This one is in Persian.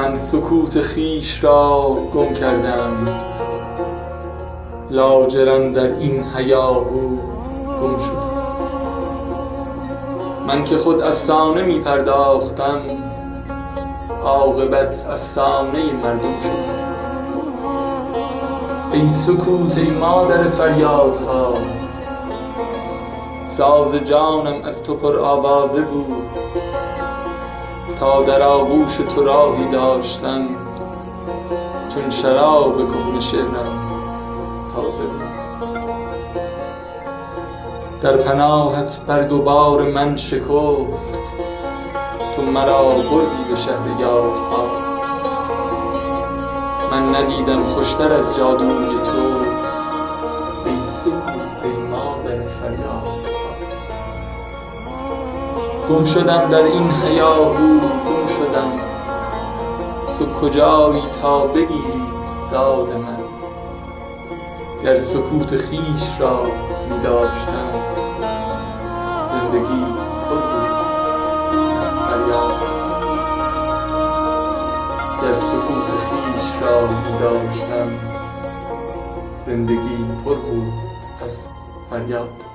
من سکوت خویش را گم کردم. لاجرم در این هیاهو گم شدم. من که خود افسانه می پرداختم عاقبت افسانه مردم شدم. ای سکوت ای مادر فریادها ساز جانم از تو پرآوازه بود. تا در آغوش تو راهی داشتم چون شراب کهنه شعرم تازه بود. در پناهت برگ و بار من شکفت تو مرا بردی به شهر یادها. من ندیدم خوشتر از جادوی تو ای سکوت مادر فریادها گم شدم در این هیاهو گم شدم. تو کجایی تا بگیری داد من؟ گر سکوت خویش را می داشتم زندگی پر بود از فریاد.